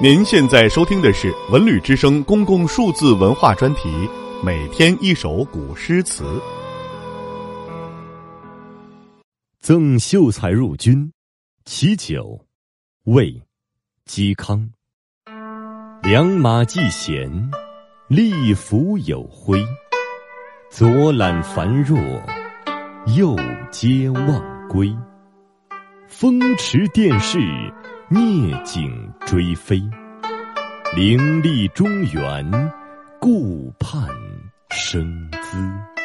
您现在收听的是《文旅之声》公共数字文化专题，每天一首古诗词。赠秀才入军，其九，魏，嵇康。良马既闲，吏服有辉。左揽繁若，右接望归。风驰电掣，聂景追飞。凌厉中原，顾盼生姿。